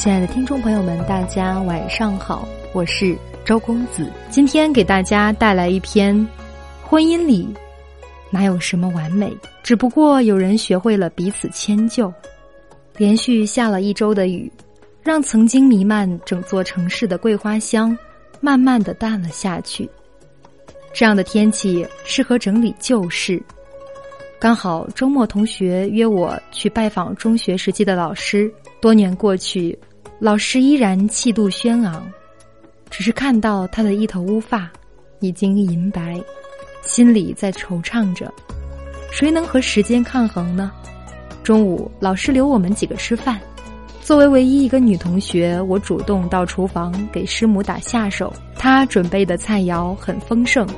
亲爱的听众朋友们，大家晚上好，我是周公子。今天给大家带来一篇：婚姻里哪有什么完美，只不过有人学会了彼此迁就。连续下了一周的雨，让曾经弥漫整座城市的桂花香，慢慢的淡了下去。这样的天气适合整理旧事。刚好周末，同学约我去拜访中学时期的老师。多年过去，老师依然气度轩昂，只是看到他的一头乌发已经银白，心里在惆怅着。谁能和时间抗衡呢？中午，老师留我们几个吃饭。作为唯一一个女同学，我主动到厨房给师母打下手。她准备的菜肴很丰盛。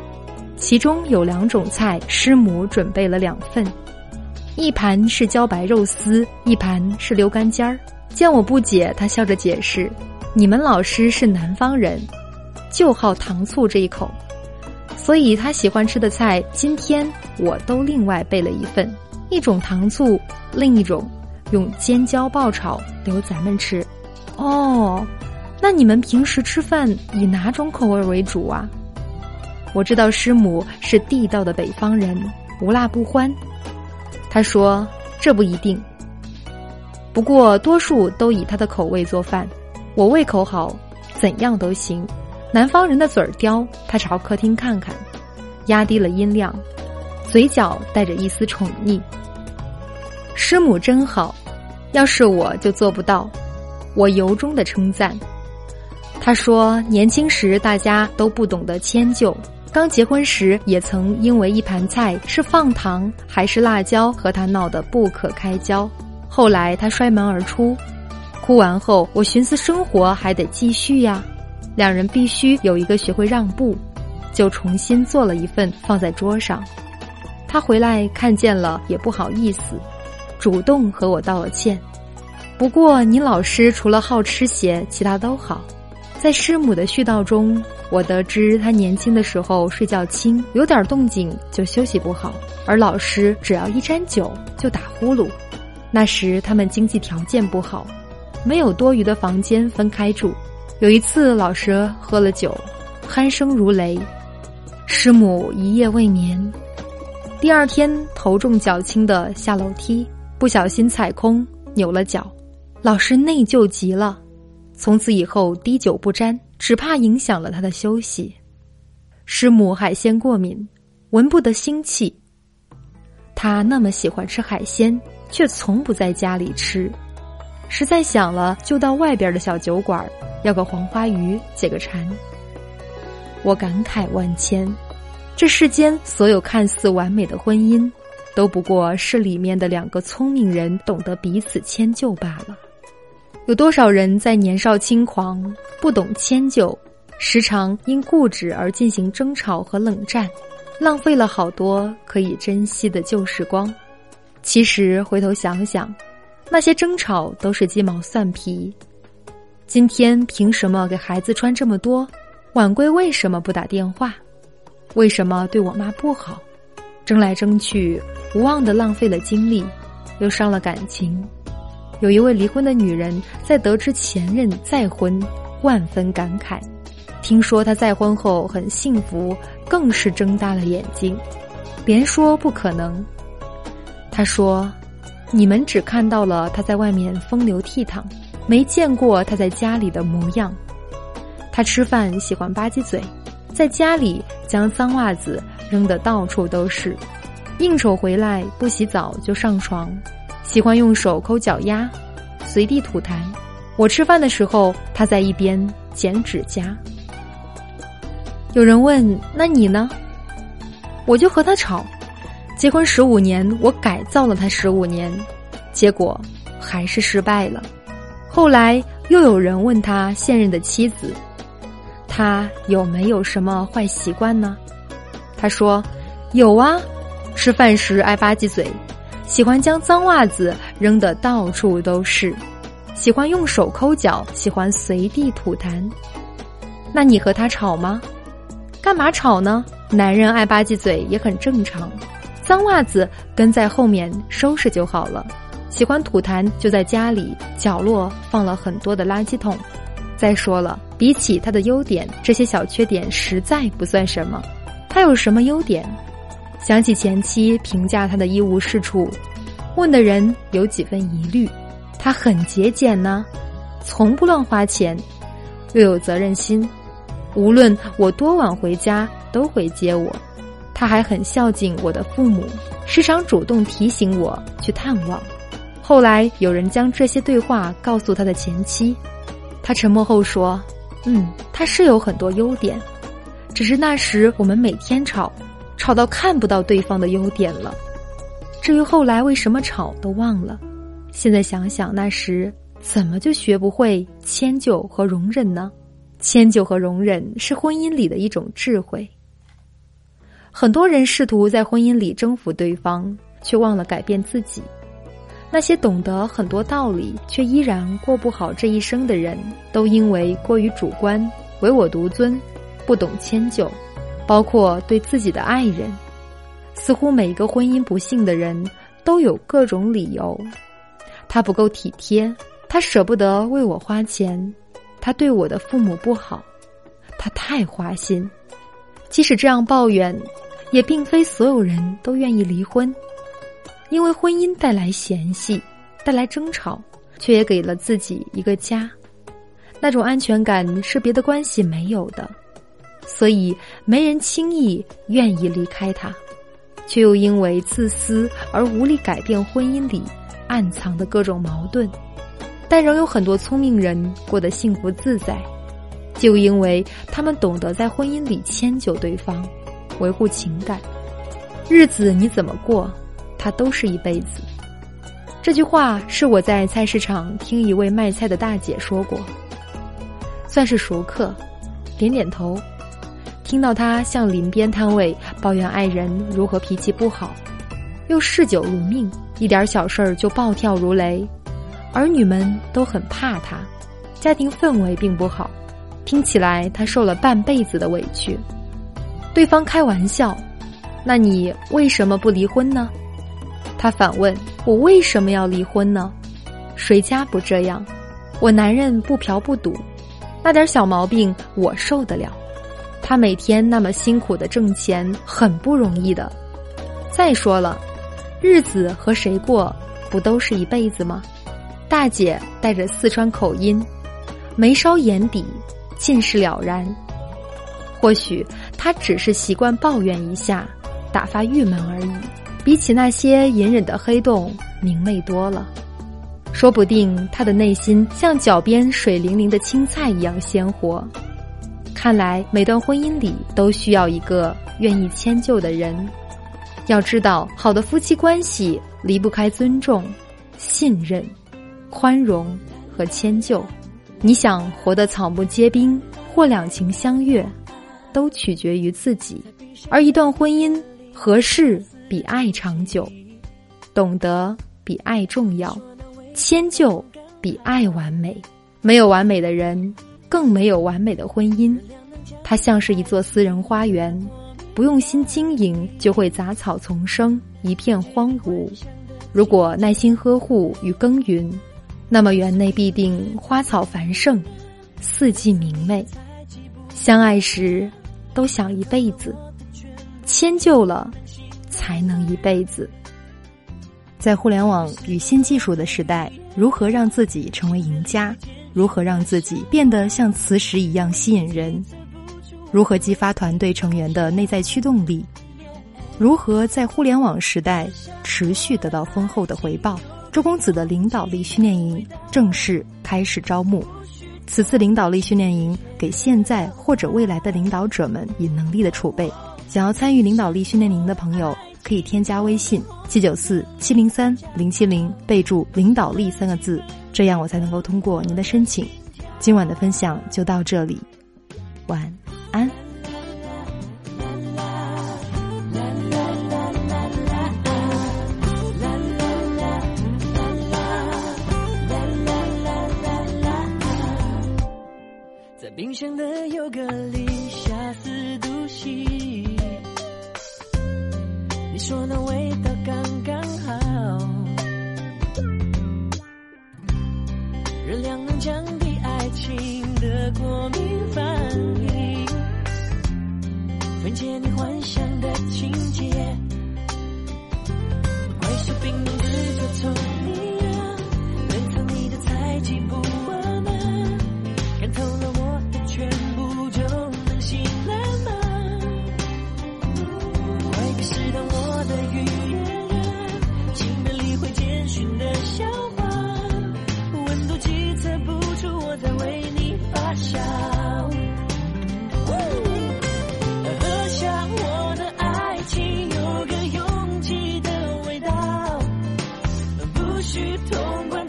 其中有两种菜，师母准备了两份，一盘是茭白肉丝，一盘是溜干尖儿。见我不解，他笑着解释：“你们老师是南方人，就好糖醋这一口，所以他喜欢吃的菜，今天我都另外备了一份，一种糖醋，另一种用尖椒爆炒，留咱们吃。哦，那你们平时吃饭以哪种口味为主啊？”我知道师母是地道的北方人，无辣不欢。他说：“这不一定，不过多数都以他的口味做饭。我胃口好，怎样都行。南方人的嘴儿刁。”他朝客厅看看，压低了音量，嘴角带着一丝宠溺。师母真好，要是我就做不到。我由衷的称赞。他说：“年轻时大家都不懂得迁就。”刚结婚时，也曾因为一盘菜是放糖还是辣椒和他闹得不可开交。后来他摔门而出，哭完后，我寻思生活还得继续呀，两人必须有一个学会让步，就重新做了一份放在桌上。他回来看见了也不好意思，主动和我道了歉。不过你老师除了好吃些，其他都好。在师母的絮叨中，我得知他年轻的时候睡觉轻，有点动静就休息不好，而老师只要一沾酒就打呼噜。那时他们经济条件不好，没有多余的房间分开住。有一次老师喝了酒，鼾声如雷，师母一夜未眠。第二天头重脚轻的下楼梯，不小心踩空扭了脚，老师内疚极了。从此以后滴酒不沾，只怕影响了他的休息。师母海鲜过敏，闻不得腥气。他那么喜欢吃海鲜，却从不在家里吃。实在想了，就到外边的小酒馆要个黄花鱼解个馋。我感慨万千，这世间所有看似完美的婚姻，都不过是里面的两个聪明人懂得彼此迁就罢了。有多少人在年少轻狂、不懂迁就，时常因固执而进行争吵和冷战，浪费了好多可以珍惜的旧时光。其实回头想想，那些争吵都是鸡毛蒜皮。今天凭什么给孩子穿这么多？晚归为什么不打电话？为什么对我妈不好？争来争去，无望的浪费了精力，又伤了感情。有一位离婚的女人在得知前任再婚，万分感慨。听说他再婚后很幸福，更是睁大了眼睛，连说不可能。他说：“你们只看到了他在外面风流倜傥，没见过他在家里的模样。他吃饭喜欢吧唧嘴，在家里将脏袜子扔得到处都是，应酬回来不洗澡就上床。”喜欢用手抠脚丫，随地吐痰。我吃饭的时候，他在一边剪指甲。有人问：“那你呢？”我就和他吵。结婚十五年，我改造了他十五年，结果还是失败了。后来又有人问他现任的妻子，他有没有什么坏习惯呢？他说：“有啊，吃饭时爱吧唧嘴。”喜欢将脏袜子扔得到处都是，喜欢用手抠脚，喜欢随地吐痰。那你和他吵吗？干嘛吵呢？男人爱吧唧嘴也很正常，脏袜子跟在后面收拾就好了。喜欢吐痰就在家里角落放了很多的垃圾桶。再说了，比起他的优点，这些小缺点实在不算什么。他有什么优点？想起前妻评价他的一无是处，问的人有几分疑虑。他很节俭呢，从不乱花钱，又有责任心，无论我多晚回家都会接我。他还很孝敬我的父母，时常主动提醒我去探望。后来有人将这些对话告诉他的前妻。他沉默后说：“嗯，他是有很多优点，只是那时我们每天吵，吵到看不到对方的优点了。至于后来为什么吵，都忘了。现在想想，那时怎么就学不会迁就和容忍呢？迁就和容忍是婚姻里的一种智慧。很多人试图在婚姻里征服对方，却忘了改变自己。”那些懂得很多道理却依然过不好这一生的人，都因为过于主观、唯我独尊，不懂迁就，包括对自己的爱人。似乎每一个婚姻不幸的人都有各种理由：他不够体贴，他舍不得为我花钱，他对我的父母不好，他太花心。即使这样抱怨，也并非所有人都愿意离婚。因为婚姻带来嫌隙，带来争吵，却也给了自己一个家，那种安全感是别的关系没有的，所以没人轻易愿意离开他，却又因为自私而无力改变婚姻里暗藏的各种矛盾，但仍有很多聪明人过得幸福自在，就因为他们懂得在婚姻里迁就对方，维护情感，日子你怎么过？他都是一辈子。这句话是我在菜市场听一位卖菜的大姐说过，算是熟客，点点头。听到她向邻边摊位抱怨爱人如何脾气不好，又嗜酒如命，一点小事儿就暴跳如雷，儿女们都很怕他，家庭氛围并不好，听起来他受了半辈子的委屈。对方开玩笑：“那你为什么不离婚呢？”他反问我为什么要离婚呢？谁家不这样？我男人不嫖不赌，那点小毛病我受得了。他每天那么辛苦的挣钱，很不容易的。再说了，日子和谁过，不都是一辈子吗？大姐带着四川口音，眉梢眼底尽是了然。或许他只是习惯抱怨一下，打发郁闷而已。比起那些隐忍的黑洞，明媚多了。说不定他的内心像脚边水灵灵的青菜一样鲜活。看来每段婚姻里都需要一个愿意迁就的人。要知道，好的夫妻关系离不开尊重、信任、宽容和迁就。你想活得草木皆兵或两情相悦，都取决于自己。而一段婚姻合适。比爱长久，懂得比爱重要，迁就比爱完美。没有完美的人，更没有完美的婚姻。它像是一座私人花园，不用心经营，就会杂草丛生，一片荒芜。如果耐心呵护与耕耘，那么园内必定花草繁盛，四季明媚。相爱时，都想一辈子，迁就了。才能一辈子。在互联网与新技术的时代，如何让自己成为赢家？如何让自己变得像磁石一样吸引人？如何激发团队成员的内在驱动力？如何在互联网时代持续得到丰厚的回报？周公子的领导力训练营正式开始招募。此次领导力训练营给现在或者未来的领导者们以能力的储备。想要参与领导力训练营的朋友，可以添加微信七九四七零三零七零，备注“领导力”三个字，这样我才能够通过您的申请。今晚的分享就到这里，晚安。热量能降低爱情的过敏反应，分解你幻想的情节，快速冰冻的灼痛。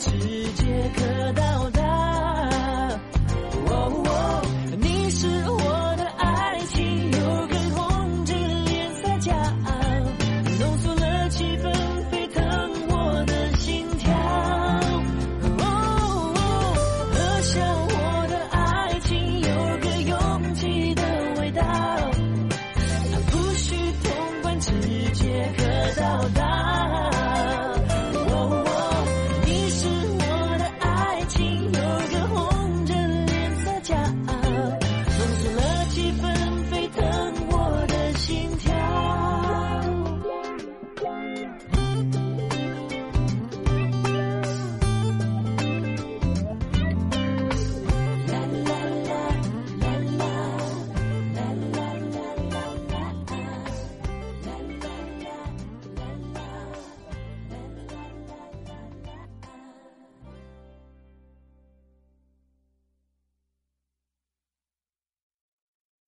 世界可大